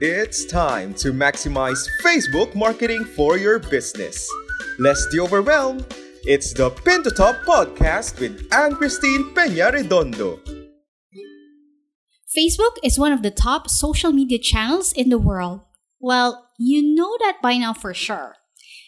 It's time to maximize Facebook marketing for your business. Less the overwhelm. It's the Pin to Top podcast with Anne Christine Peña Redondo. Facebook is one of the top social media channels in the world. Well, you know that by now for sure.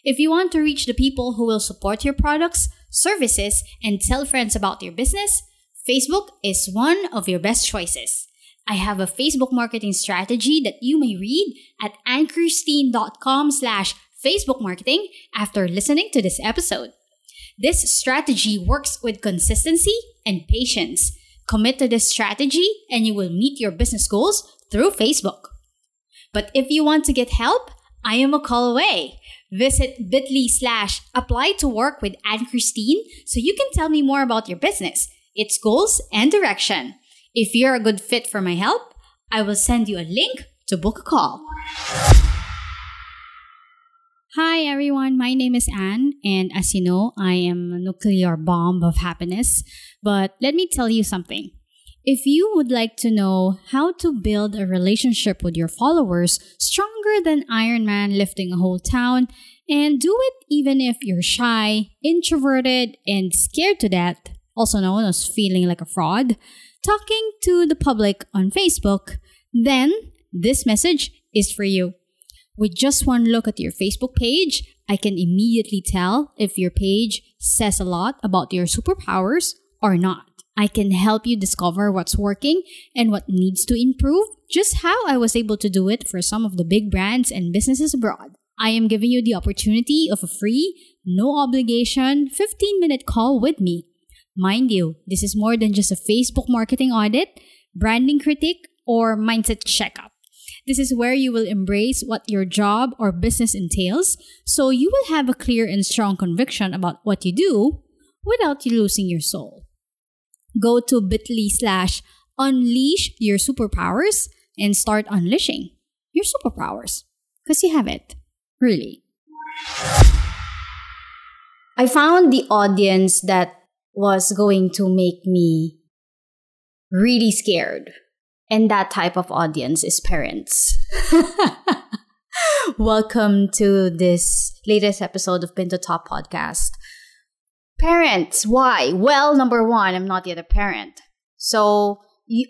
If you want to reach the people who will support your products, services, and tell friends about your business, Facebook is one of your best choices. I have a Facebook marketing strategy that you may read at anchorstein.com slash Facebook marketing after listening to this episode. This strategy works with consistency and patience. Commit to this strategy and you will meet your business goals through Facebook. But if you want to get help, I am a call away. Visit bit.ly slash apply to work with Anne Christine so you can tell me more about your business, its goals, and direction. If you're a good fit for my help, I will send you a link to book a call. Hi everyone, my name is Anne, and as you know, I am a nuclear bomb of happiness. But let me tell you something. If you would like to know how to build a relationship with your followers stronger than Iron Man lifting a whole town, and do it even if you're shy, introverted, and scared to death, also known as feeling like a fraud, talking to the public on Facebook, then this message is for you. With just one look at your Facebook page, I can immediately tell if your page says a lot about your superpowers or not. I can help you discover what's working and what needs to improve, just how I was able to do it for some of the big brands and businesses abroad. I am giving you the opportunity of a free, no obligation 15 minute call with me. Mind you, this is more than just a Facebook marketing audit, branding critique, or mindset checkup. This is where you will embrace what your job or business entails, so you will have a clear and strong conviction about what you do without you losing your soul go to bit.ly slash unleash your superpowers and start unleashing your superpowers because you have it really i found the audience that was going to make me really scared and that type of audience is parents welcome to this latest episode of pin to top podcast Parents, why? Well, number one, I'm not yet a parent. So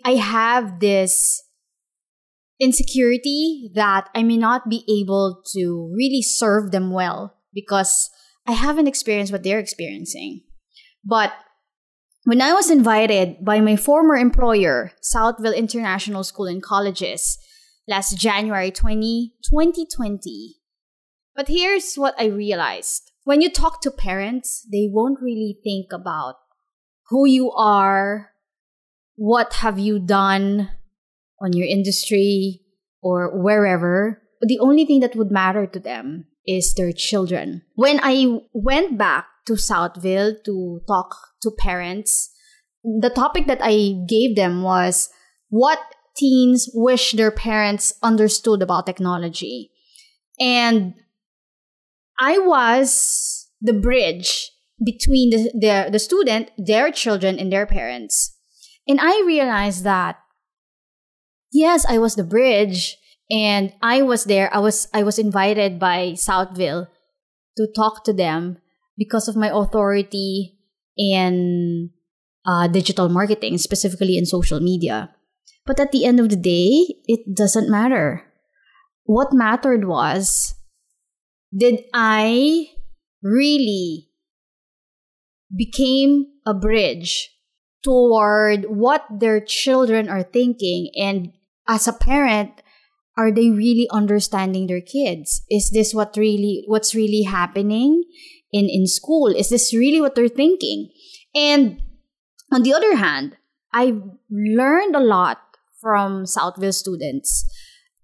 I have this insecurity that I may not be able to really serve them well because I haven't experienced what they're experiencing. But when I was invited by my former employer, Southville International School and Colleges, last January 20, 2020. But here's what I realized when you talk to parents, they won't really think about who you are, what have you done on your industry or wherever. The only thing that would matter to them is their children. When I went back to Southville to talk to parents, the topic that I gave them was what teens wish their parents understood about technology. And I was the bridge between the, the, the student, their children, and their parents. And I realized that, yes, I was the bridge and I was there. I was, I was invited by Southville to talk to them because of my authority in uh, digital marketing, specifically in social media. But at the end of the day, it doesn't matter. What mattered was did I really became a bridge toward what their children are thinking and as a parent are they really understanding their kids is this what really what's really happening in in school is this really what they're thinking and on the other hand i've learned a lot from southville students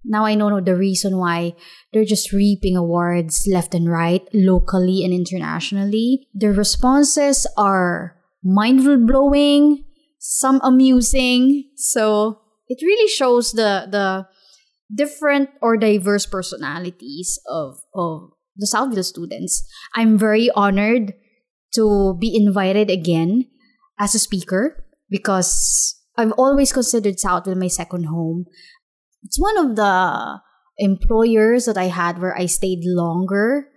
now I know the reason why they're just reaping awards left and right, locally and internationally. Their responses are mind blowing, some amusing. So it really shows the the different or diverse personalities of, of the Southville students. I'm very honored to be invited again as a speaker because I've always considered Southville my second home it's one of the employers that I had where I stayed longer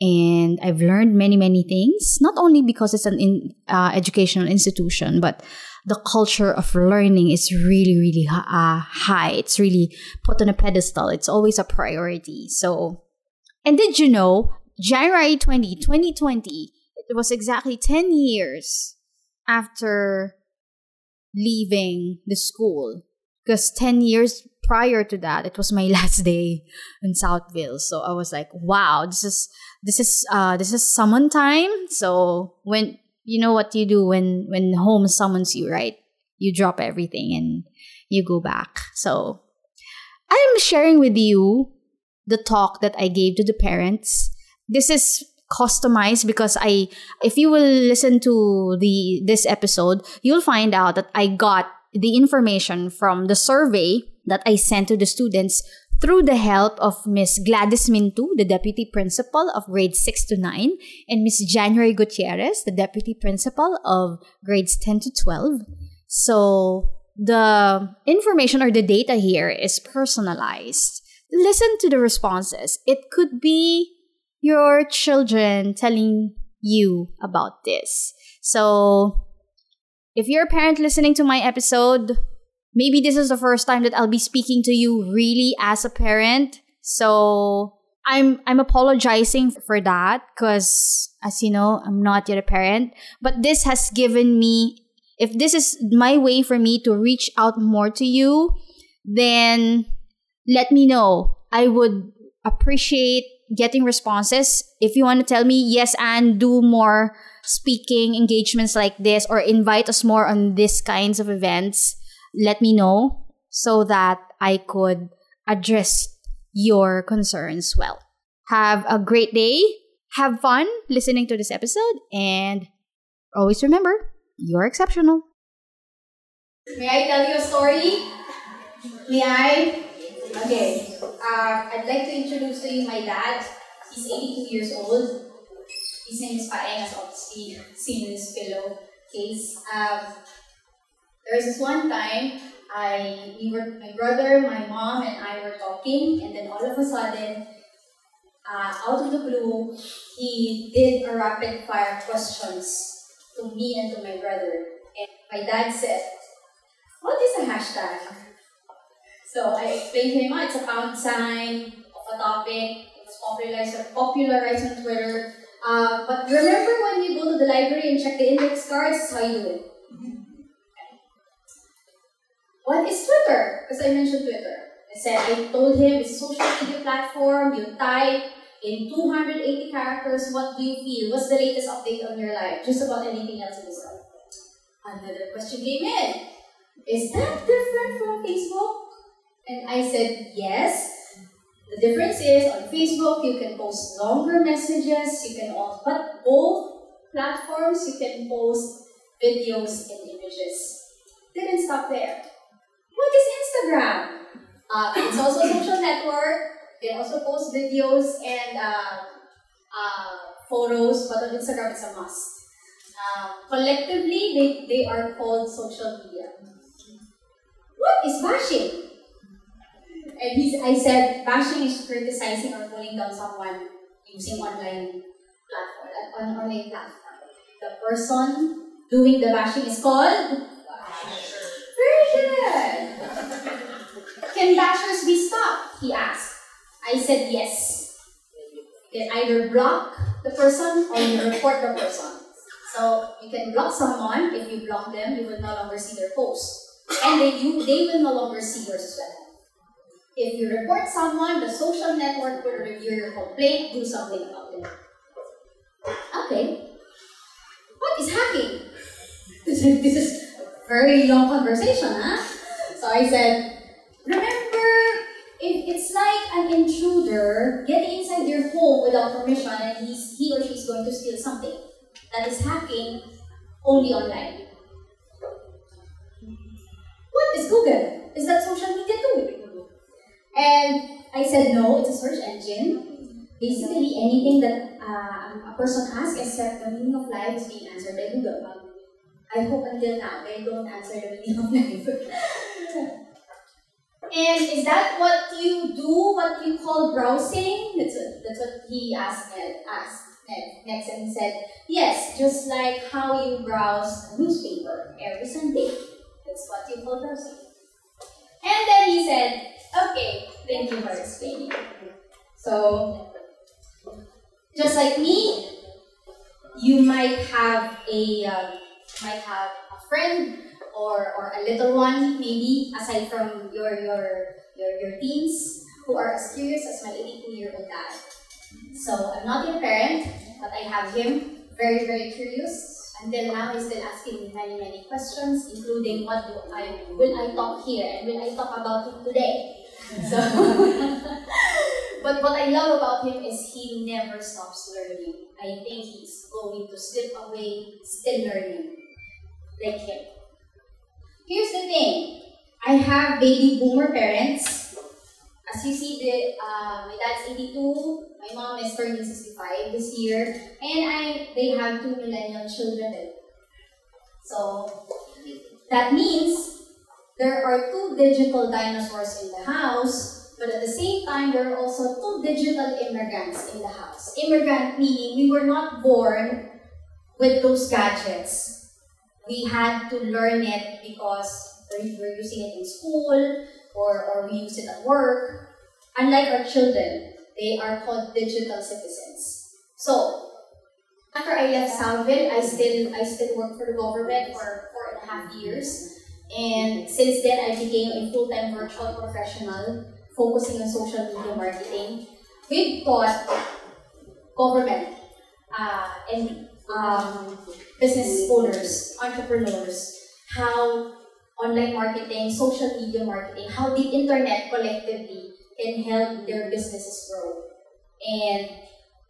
and I've learned many, many things, not only because it's an in, uh, educational institution, but the culture of learning is really, really uh, high. It's really put on a pedestal. It's always a priority. So, and did you know, January 20, 2020, it was exactly 10 years after leaving the school. Because 10 years prior to that, it was my last day in Southville. So I was like, wow, this is this is uh this is summon time. So when you know what you do when when home summons you, right? You drop everything and you go back. So I'm sharing with you the talk that I gave to the parents. This is customized because I if you will listen to the this episode, you'll find out that I got the information from the survey that I sent to the students through the help of Miss Gladys Mintu, the deputy principal of grades 6 to 9, and Miss January Gutierrez, the deputy principal of grades 10 to 12. So the information or the data here is personalized. Listen to the responses. It could be your children telling you about this. So if you're a parent listening to my episode, maybe this is the first time that I'll be speaking to you really as a parent. So I'm I'm apologizing for that because as you know, I'm not yet a parent. But this has given me if this is my way for me to reach out more to you, then let me know. I would appreciate getting responses. If you want to tell me, yes, and do more speaking engagements like this or invite us more on these kinds of events, let me know so that I could address your concerns well. Have a great day. Have fun listening to this episode and always remember you're exceptional. May I tell you a story? May I? Okay. Uh, I'd like to introduce to you my dad. He's 82 years old. His name is Paeng, as obviously seen in this pillow case. Um, there was this one time I we were my brother, my mom, and I were talking, and then all of a sudden, uh, out of the blue, he did a rapid fire questions to me and to my brother. And my dad said, "What is a hashtag?" So I explained to him, oh, it's a sign of a topic. It's popularized, popularized on Twitter. Uh, but remember when you go to the library and check the index cards, how you do. What is Twitter? Because I mentioned Twitter. I said I told him it's a social media platform. You type in 280 characters. What do you feel? What's the latest update on your life? Just about anything else in this world. Another question came in. Is that different from Facebook? And I said yes. The difference is on Facebook you can post longer messages. You can also, but both platforms you can post videos and images. Didn't stop there. What is Instagram? Uh, it's also a social network. They also post videos and uh, uh, photos, but on Instagram it's a must. Uh, collectively, they, they are called social media. What is bashing? And he's, I said, bashing is criticizing or pulling down someone using online platform, uh, on online platform. The person doing the bashing is called very good. Can bashers be stopped? He asked. I said yes. You can either block the person or you report the person. So you can block someone. If you block them, you will no longer see their posts, And they, you, they will no longer see yours as well. If you report someone, the social network will review your complaint, do something about it. Okay. What is hacking? This is, this is very long conversation, huh? So I said, remember, if it's like an intruder getting inside your home without permission and he's, he or she is going to steal something, that is hacking only online. What is Google? Is that social media too? And I said, no, it's a search engine. Basically, anything that uh, a person asks except the meaning of life is being answered by Google. I hope until now they don't answer the meaning of life. And is that what you do? What you call browsing? That's what, that's what he asked Ned, asked Ned next, and he said, yes, just like how you browse a newspaper every Sunday. That's what you call browsing. And then he said, okay, thank you for explaining. So, just like me, you might have a um, might have a friend or, or a little one maybe aside from your your your, your teens who are as curious as my 82 year old dad. So I'm not your parent, but I have him very very curious. Until now, he's still asking me many many questions, including what do I will I talk here and will I talk about it today. So, but what I love about him is he never stops learning. I think he's going to slip away, still learning, like him. Here's the thing. I have baby boomer parents. As you see, the, uh, my dad's 82, my mom is turning 65 this year, and I they have two millennial children. So that means there are two digital dinosaurs in the house, but at the same time, there are also two digital immigrants in the house. Immigrant meaning we were not born with those gadgets. We had to learn it because we were using it in school or, or we use it at work. Unlike our children, they are called digital citizens. So, after I left Southville, I still I still worked for the government for four and a half years. And since then, I became a full-time virtual professional focusing on social media marketing. We've taught government uh, and um, business owners, entrepreneurs, how online marketing, social media marketing, how the internet collectively can help their businesses grow. And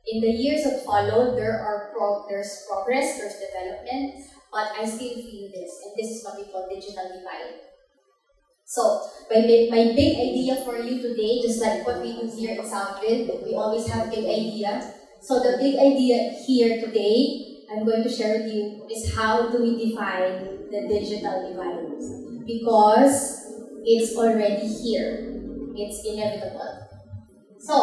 in the years that followed, there are pro- there's progress, there's development, but I still feel this, and this is what we call digital divide. So, my, my big idea for you today, just like what we do here in Southville, we always have big idea. So the big idea here today, I'm going to share with you, is how do we define the digital divide? Because it's already here. It's inevitable. So,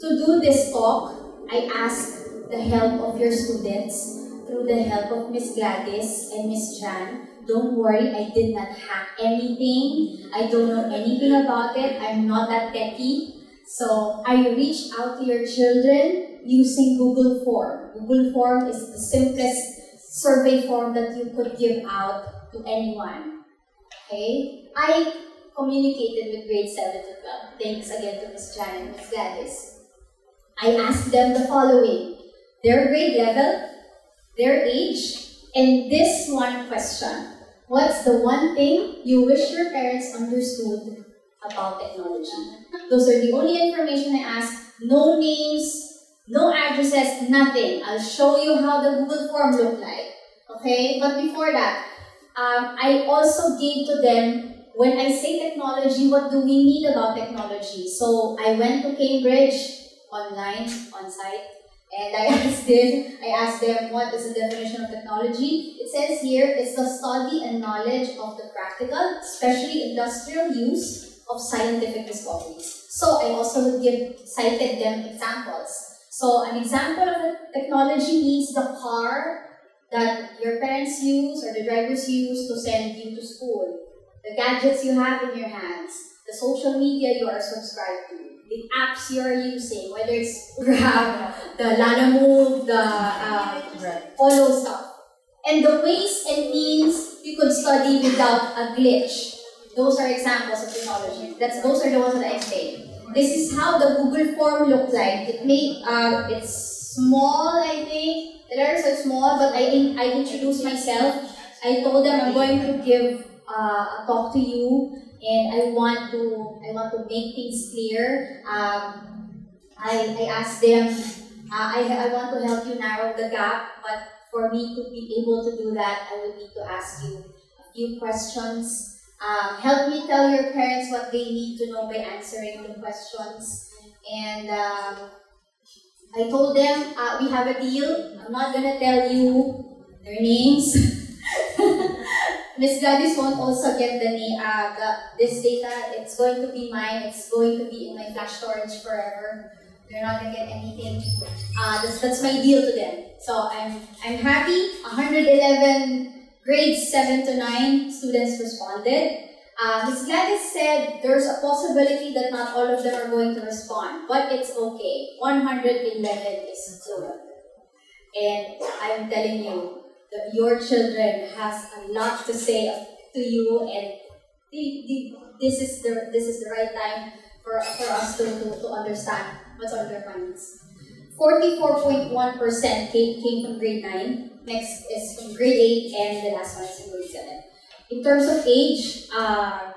to do this talk, I ask the help of your students through the help of Miss Gladys and Miss Jan. Don't worry, I did not hack anything. I don't know anything about it. I'm not that techy. So I reached out to your children using Google Form. Google Form is the simplest survey form that you could give out to anyone. Okay? I communicated with grade 7 to 12. Thanks again to Miss Jan and Miss Gladys. I asked them the following. Their grade level, their age, and this one question. What's the one thing you wish your parents understood about technology? Those are the only information I asked. No names, no addresses, nothing. I'll show you how the Google form looked like. Okay? But before that, um, I also gave to them when I say technology, what do we need about technology? So I went to Cambridge online, on site, and I asked them, I asked them what is the definition of technology. It says here it's the study and knowledge of the practical, especially industrial use of scientific discoveries. So I also give cited them examples. So an example of technology means the car that your parents use or the drivers use to send you to school, the gadgets you have in your hands, the social media you are subscribed to, the apps you're using, whether it's Grab, the Lalamove, the uh, all those stuff. And the ways and means you could study without a glitch. Those are examples of technology. That's those are the ones that I explained. This is how the Google form looked like. It made uh, it's small, I think. The letters are small, but I I introduced myself. I told them I'm going to give uh, a talk to you and I want to I want to make things clear. Um, I, I asked them, uh, I, I want to help you narrow the gap, but for me to be able to do that, I would need to ask you a few questions. Um, help me tell your parents what they need to know by answering the questions. And um, I told them uh, we have a deal. I'm not gonna tell you their names. Miss Gladys won't also get the, uh, the this data. It's going to be mine. It's going to be in my flash storage forever. They're not gonna get anything. Uh, that's, that's my deal to them. So I'm I'm happy. 111 grades seven to nine students responded. Uh, Ms. Gladys said there's a possibility that not all of them are going to respond, but it's okay. 111 is good. And I'm telling you, that your children has a lot to say to you, and this is the this is the right time for, for us to, to, to understand what's on their minds. 44.1% came, came from grade 9. Next is from grade 8, and the last one is from grade 7. In terms of age, uh,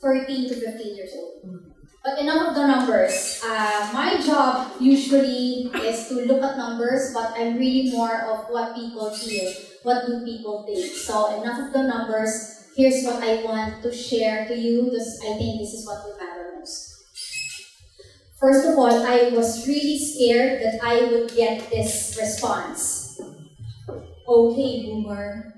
13 to 15 years old. But enough of the numbers. Uh, my job usually is to look at numbers, but I'm really more of what people feel, what do people think. So enough of the numbers. Here's what I want to share to you because I think this is what will matter most. First of all, I was really scared that I would get this response. Okay, boomer.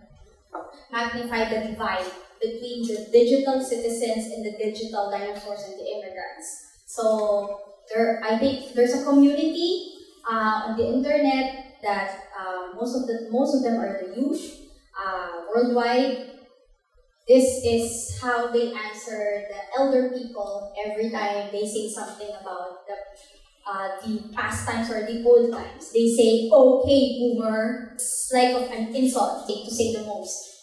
Magnify the divide between the digital citizens and the digital dinosaurs and the immigrants. So there, I think there's a community uh, on the internet that uh, most of the most of them are the youth uh, worldwide. This is how they answer the elder people every time they say something about the uh, the past times or the old times. They say, "Okay, boomer." It's like of an insult to say the most.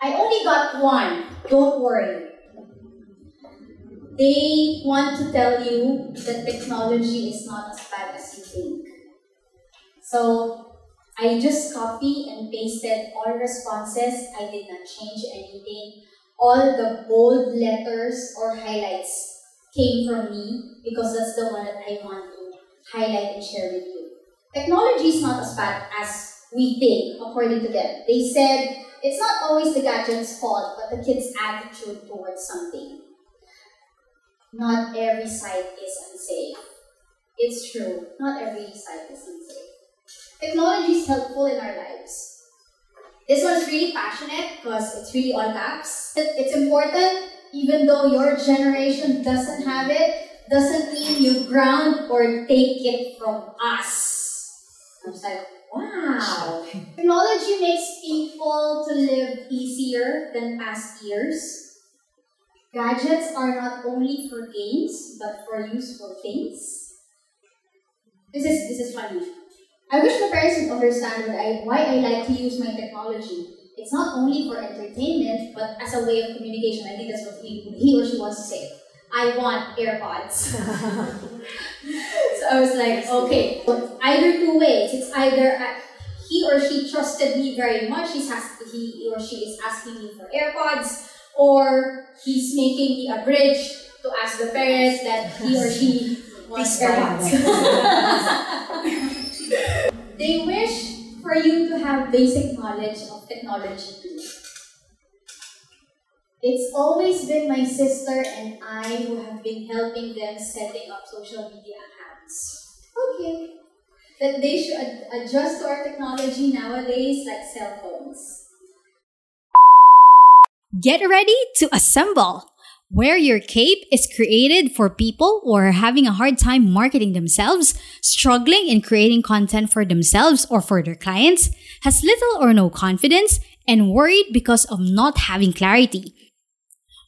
I only got one. Don't worry. They want to tell you that technology is not as bad as you think. So I just copy and pasted all responses. I did not change anything. All the bold letters or highlights came from me because that's the one that I want to highlight and share with you. Technology is not as bad as we think, according to them. They said it's not always the gadget's fault, but the kid's attitude towards something. Not every site is unsafe. It's true, not every site is unsafe. Technology is helpful in our lives. This one's really passionate because it's really all caps. It's important, even though your generation doesn't have it, doesn't mean you ground or take it from us. I'm Wow. Technology makes people to live easier than past years. Gadgets are not only for games, but for useful things. This is this is funny. I wish my parents would understand I, why I like to use my technology. It's not only for entertainment, but as a way of communication. I think that's what he, he or she wants to say. I want AirPods. so I was like, okay, either two ways. It's either he or she trusted me very much. He's asked, he or she is asking me for AirPods, or he's making me a bridge to ask the parents that he or she wants AirPods. they wish for you to have basic knowledge of technology. It's always been my sister and I who have been helping them setting up social media accounts. Okay. That they should ad- adjust to our technology nowadays like cell phones. Get ready to assemble! Wear Your Cape is created for people who are having a hard time marketing themselves, struggling in creating content for themselves or for their clients, has little or no confidence, and worried because of not having clarity.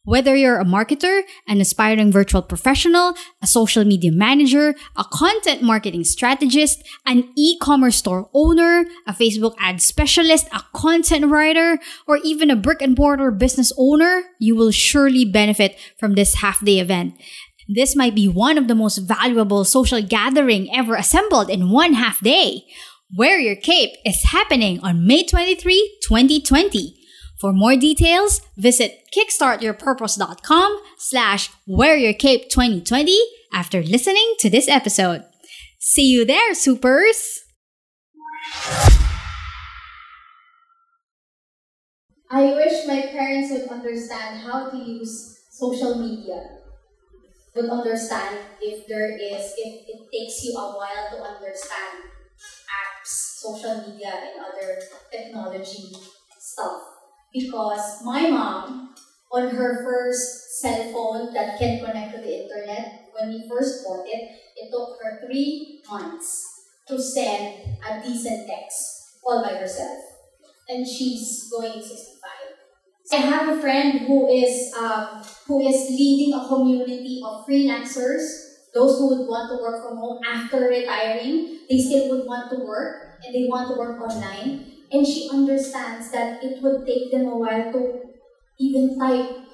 Whether you're a marketer, an aspiring virtual professional, a social media manager, a content marketing strategist, an e-commerce store owner, a Facebook ad specialist, a content writer, or even a brick and mortar business owner, you will surely benefit from this half day event. This might be one of the most valuable social gathering ever assembled in one half day. Wear Your Cape is happening on May 23, 2020. For more details, visit kickstartyourpurpose.com slash wearyourcape2020 after listening to this episode. See you there, supers! I wish my parents would understand how to use social media. Would understand if there is, if it takes you a while to understand apps, social media, and other technology stuff because my mom, on her first cell phone that can connect to the internet, when we first bought it, it took her three months to send a decent text all by herself. And she's going 65. I have a friend who is um, who is leading a community of freelancers, those who would want to work from home after retiring. They still would want to work and they want to work online. And she understands that it would take them a while to even type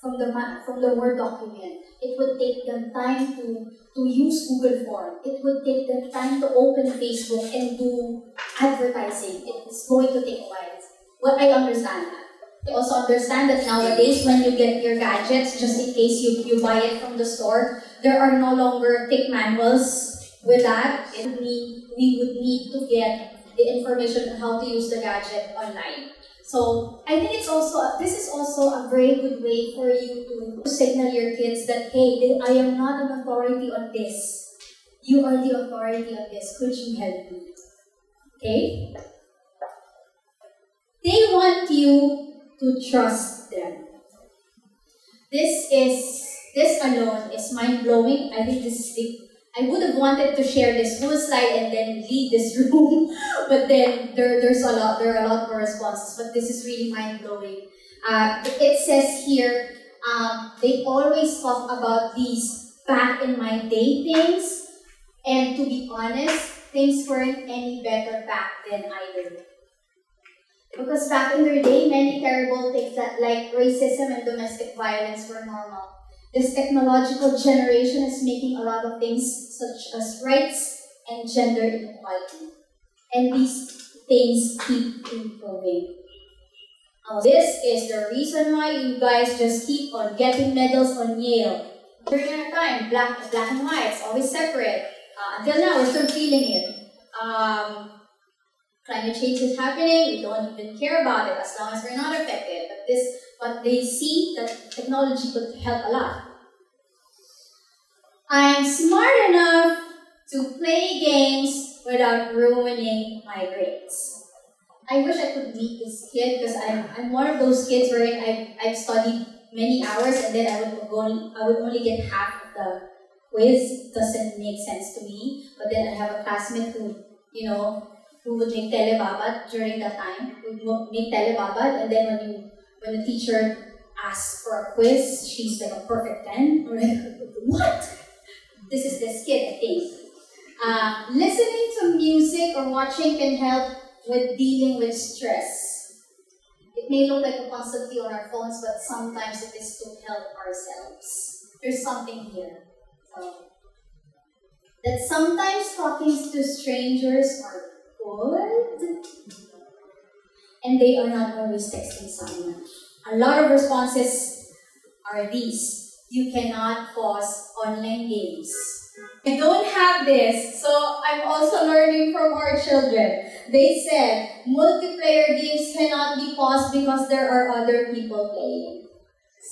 from the from the Word document. It would take them time to, to use Google Form. It would take them time to open Facebook and do advertising. It's going to take a while. Well, I understand that. I also understand that nowadays when you get your gadgets, just in case you, you buy it from the store, there are no longer thick manuals with that. It need, we would need to get the information on how to use the gadget online. So I think it's also this is also a very good way for you to signal your kids that hey, I am not an authority on this. You are the authority on this. Could you help me? Okay? They want you to trust them. This is this alone is mind blowing. I think this is the I would have wanted to share this whole slide and then leave this room, but then there, there's a lot, there are a lot more responses, but this is really mind blowing. Uh, it says here, um, they always talk about these back in my day things, and to be honest, things weren't any better back then either. Because back in their day, many terrible things that like racism and domestic violence were normal. This technological generation is making a lot of things such as rights and gender inequality. And these things keep improving. Now, this is the reason why you guys just keep on getting medals on Yale. During our time, black, black and white, it's always separate. Uh, until now, we're still feeling it. Um, climate change is happening, we don't even care about it as long as we're not affected. But this but they see that technology could help a lot. I'm smart enough to play games without ruining my grades. I wish I could meet this kid because I'm, I'm one of those kids where I've, I've studied many hours and then I would, go, I would only get half of the quiz. Doesn't make sense to me. But then I have a classmate who, you know, who would make telebabad during that time, would make telebabad, and then when you when the teacher asks for a quiz, she's like a perfect 10. I'm like, what? This is this kid, I think. Uh, listening to music or watching can help with dealing with stress. It may look like a constantly on our phones, but sometimes it is to help ourselves. There's something here. So, that sometimes talking to strangers are good and they are not always texting someone. A lot of responses are these. You cannot pause online games. I don't have this, so I'm also learning from our children. They said multiplayer games cannot be paused because there are other people playing.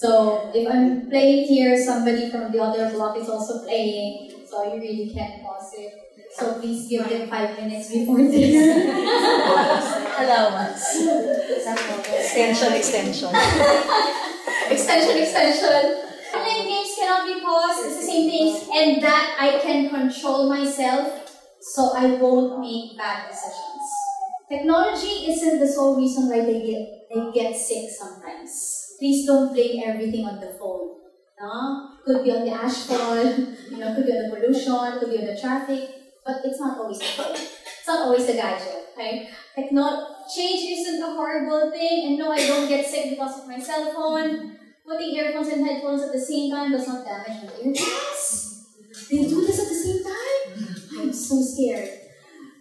So if I'm playing here, somebody from the other block is also playing, so you really can't pause it. So please give them five minutes before this. Allowance. extension, extension. extension, extension. Online games cannot be paused. It's the same thing. And that I can control myself so I won't make bad decisions. Technology isn't the sole reason why they get they get sick sometimes. Please don't blame everything on the phone. No? Could be on the asphalt, you know, could be on the pollution, could be on the traffic but it's not always the phone. It's not always the gadget, right? Like, not change isn't a horrible thing, and no, I don't get sick because of my cell phone. Putting earphones and headphones at the same time does not damage my ears. They do this at the same time? I'm so scared.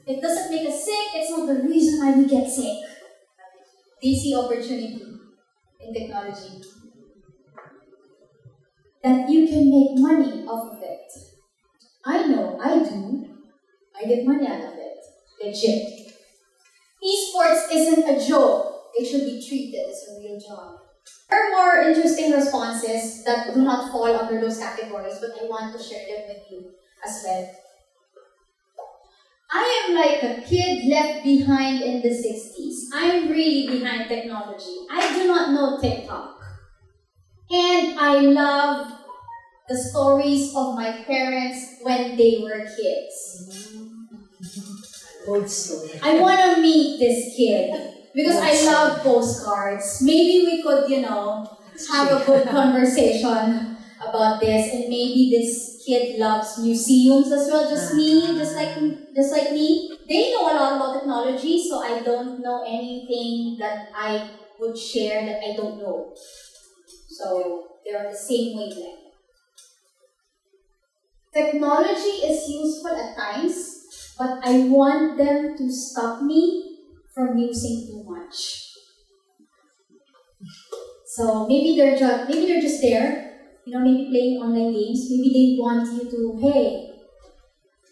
It doesn't make us sick, it's not the reason why we get sick. They see opportunity in technology. That you can make money off of it. I know, I do. I get money out of it. Legit. Esports isn't a joke. It should be treated as a real job. There are more interesting responses that do not fall under those categories, but I want to share them with you as well. I am like a kid left behind in the 60s. I'm really behind technology. I do not know TikTok. And I love the stories of my parents when they were kids. Mm-hmm. Story. I want to meet this kid because I love postcards. Maybe we could, you know, have a good conversation about this and maybe this kid loves museums as well. Just me just like just like me. They know a lot about technology so i don't know anything that i would share that i don't know. So they're on the same wavelength. Technology is useful at times but i want them to stop me from using too much so maybe they're just maybe they're just there, you know, maybe playing online games. Maybe they want you to, hey,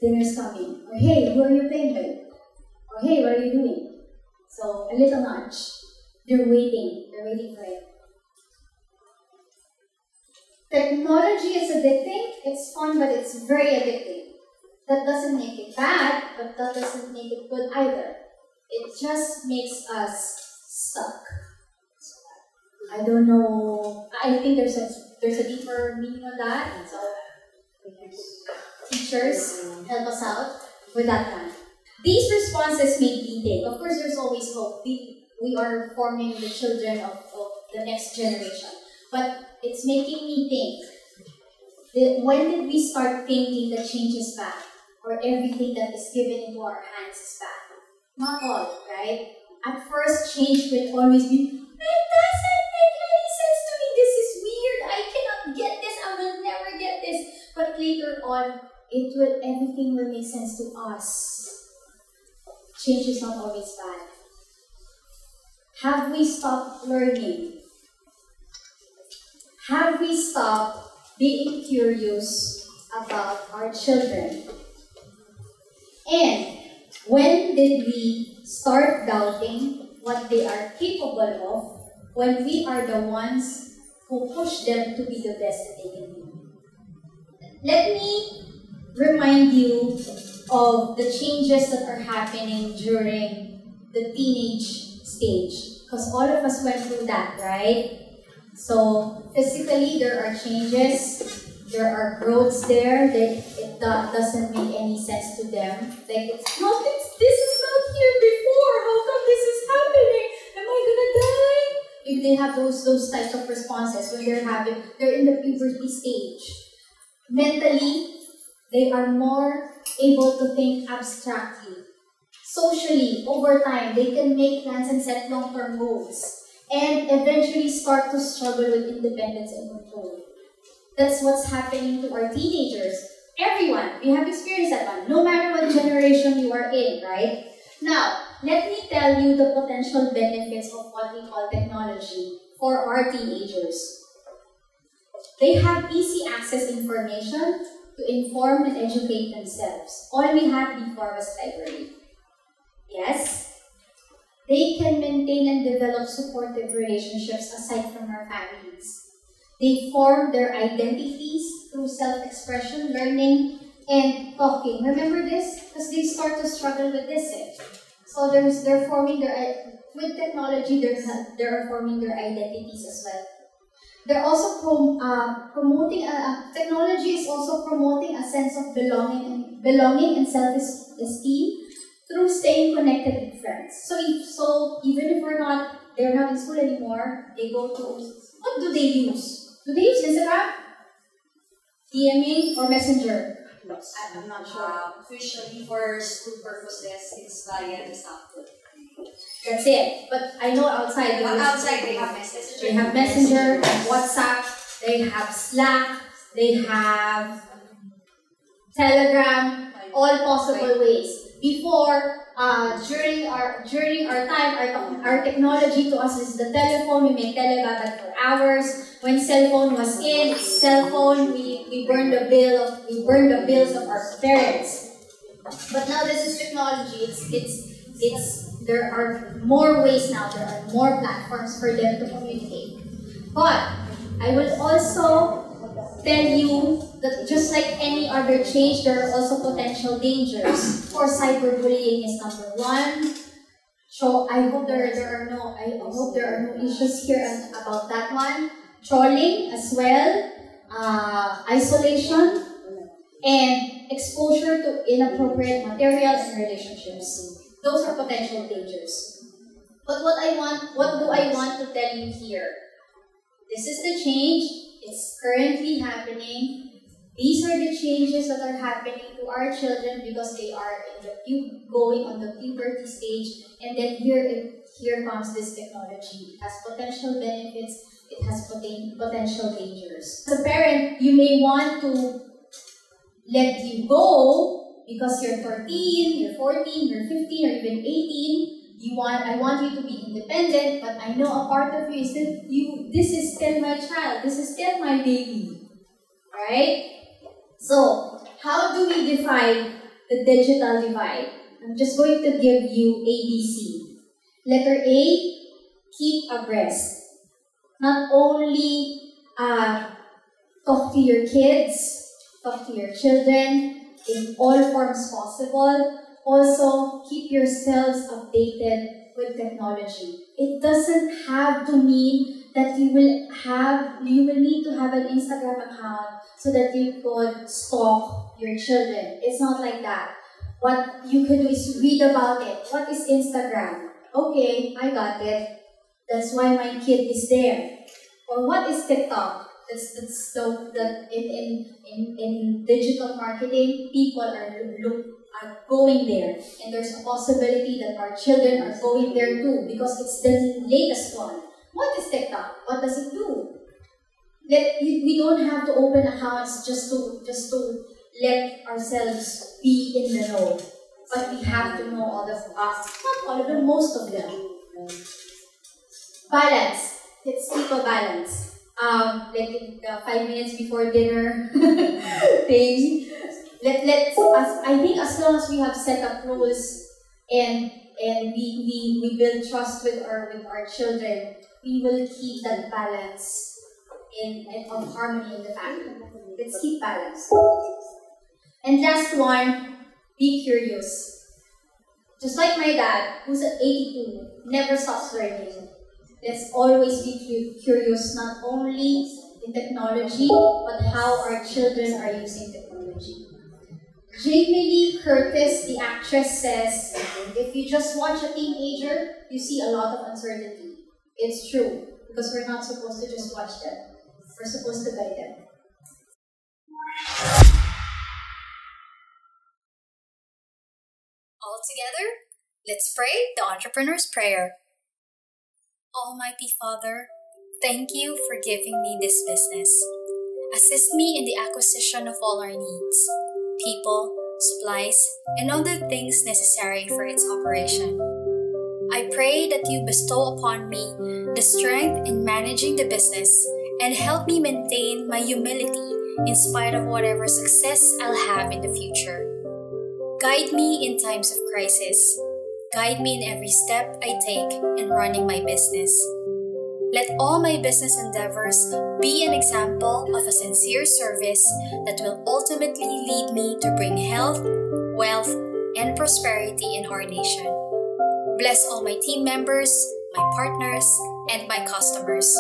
dinner's coming, or hey, who are you playing with, or hey, what are you doing? So a little nudge. They're waiting. They're waiting for it. Technology is addicting. It's fun, but it's very addicting. That doesn't make it bad, but that doesn't make it good either. It just makes us suck. I don't know. I think there's a there's a deeper meaning on that. So teachers help us out with that one. These responses make me think. Of course, there's always hope. We we are forming the children of, of the next generation, but it's making me think. That when did we start thinking that change is bad, or everything that is given into our hands is bad? Not all, right? At first, change will always be. It doesn't make any sense to me. This is weird. I cannot get this. I will never get this. But later on, it will. Everything will make sense to us. Change is not always bad. Have we stopped learning? Have we stopped being curious about our children? And when did we start doubting what they are capable of when we are the ones who push them to be the best that they can be? Let me remind you of the changes that are happening during the teenage stage. Because all of us went through that, right? So physically, there are changes. There are growths there that do- doesn't make any sense to them. Like it's not this. This is not here before. How come this is happening? Am I gonna die? If they have those those types of responses when they're having, they're in the puberty stage. Mentally, they are more able to think abstractly. Socially, over time, they can make plans and set long-term goals and eventually start to struggle with independence and control. That's what's happening to our teenagers. Everyone, we have experienced that one, no matter what generation you are in, right? Now, let me tell you the potential benefits of what we call technology for our teenagers. They have easy access information to inform and educate themselves. All we had before was library. Yes, they can maintain and develop supportive relationships aside from our families. They form their identities through self-expression, learning, and talking. Remember this? Because they start to struggle with this. Eh? So there's, they're forming their, with technology, they're, they're forming their identities as well. They're also prom, uh, promoting, uh, technology is also promoting a sense of belonging and, belonging and self-esteem through staying connected with friends. So, if, so even if we're not, they're not in school anymore, they go to, what do they use? Do they use Instagram? DMing or Messenger? I- I'm not sure. Uh, officially for school purposes, it's via the software. That's it. But I know outside they outside, they have Messenger. They have Messenger, WhatsApp, they have Slack, they have Telegram, all possible ways. Before, uh, during our during our time, our, our technology to us is the telephone. We make telebabad for hours. When cell phone was in, cell phone, we, we burned the bill of we burned the bills of our parents. But now this is technology. It's it's it's there are more ways now. There are more platforms for them to communicate. But I will also tell you that just like any other change, there are also potential dangers. For cyberbullying is number one. So I hope there, there are no I hope there are no issues here about that one. Trolling as well, uh, isolation, and exposure to inappropriate materials and relationships. Those are potential dangers. But what I want, what do I want to tell you here? This is the change. It's currently happening. These are the changes that are happening to our children because they are in the pu- going on the puberty stage, and then here it, here comes this technology. It has potential benefits. It has poten- potential dangers. As a parent, you may want to let you go because you're 13, you're 14, you're 15, or even 18. You want I want you to be independent, but I know a part of you is still you this is still my child, this is still my baby. Alright? So, how do we define the digital divide? I'm just going to give you ABC. Letter A, keep abreast. Not only uh, talk to your kids, talk to your children in all forms possible. Also, keep yourselves updated with technology. It doesn't have to mean that you will have you will need to have an Instagram account so that you could stalk your children. It's not like that. What you could do is read about it. What is Instagram? Okay, I got it. That's why my kid is there. Or what is TikTok? That's that's the, the in, in in in digital marketing, people are look are going there, and there's a possibility that our children are going there too because it's the latest one. What is TikTok? What does it do? Let we don't have to open accounts just to just to let ourselves be in the know, but we have to know all of us, not all of them, most of them. Balance. Let's keep a balance. Um, like the five minutes before dinner thing. Let let's I think as long as we have set up rules and and we, we, we build trust with our with our children, we will keep that balance in, in of harmony in the family. Let's keep balance. And last one, be curious. Just like my dad, who's at 82, never stops learning. Let's always be curious, not only in technology, but how our children are using technology. Jamie Lee Curtis, the actress, says, if you just watch a teenager, you see a lot of uncertainty. It's true, because we're not supposed to just watch them. We're supposed to guide them. All together, let's pray the entrepreneur's prayer. Almighty Father, thank you for giving me this business. Assist me in the acquisition of all our needs people, supplies, and other things necessary for its operation. I pray that you bestow upon me the strength in managing the business and help me maintain my humility in spite of whatever success I'll have in the future. Guide me in times of crisis. Guide me in every step I take in running my business. Let all my business endeavors be an example of a sincere service that will ultimately lead me to bring health, wealth, and prosperity in our nation. Bless all my team members, my partners, and my customers.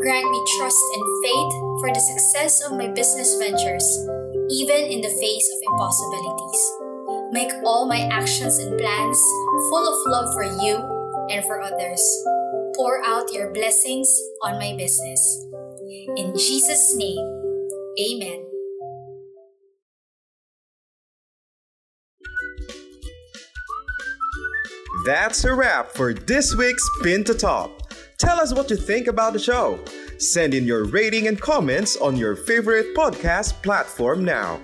Grant me trust and faith for the success of my business ventures, even in the face of impossibilities. Make all my actions and plans full of love for you and for others. Pour out your blessings on my business. In Jesus' name, Amen. That's a wrap for this week's Pin to Top. Tell us what you think about the show. Send in your rating and comments on your favorite podcast platform now.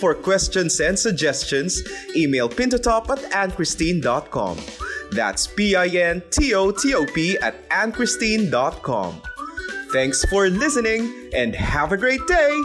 For questions and suggestions, email pintotop at anchristine.com. That's P I N T O T O P at anchristine.com. Thanks for listening and have a great day!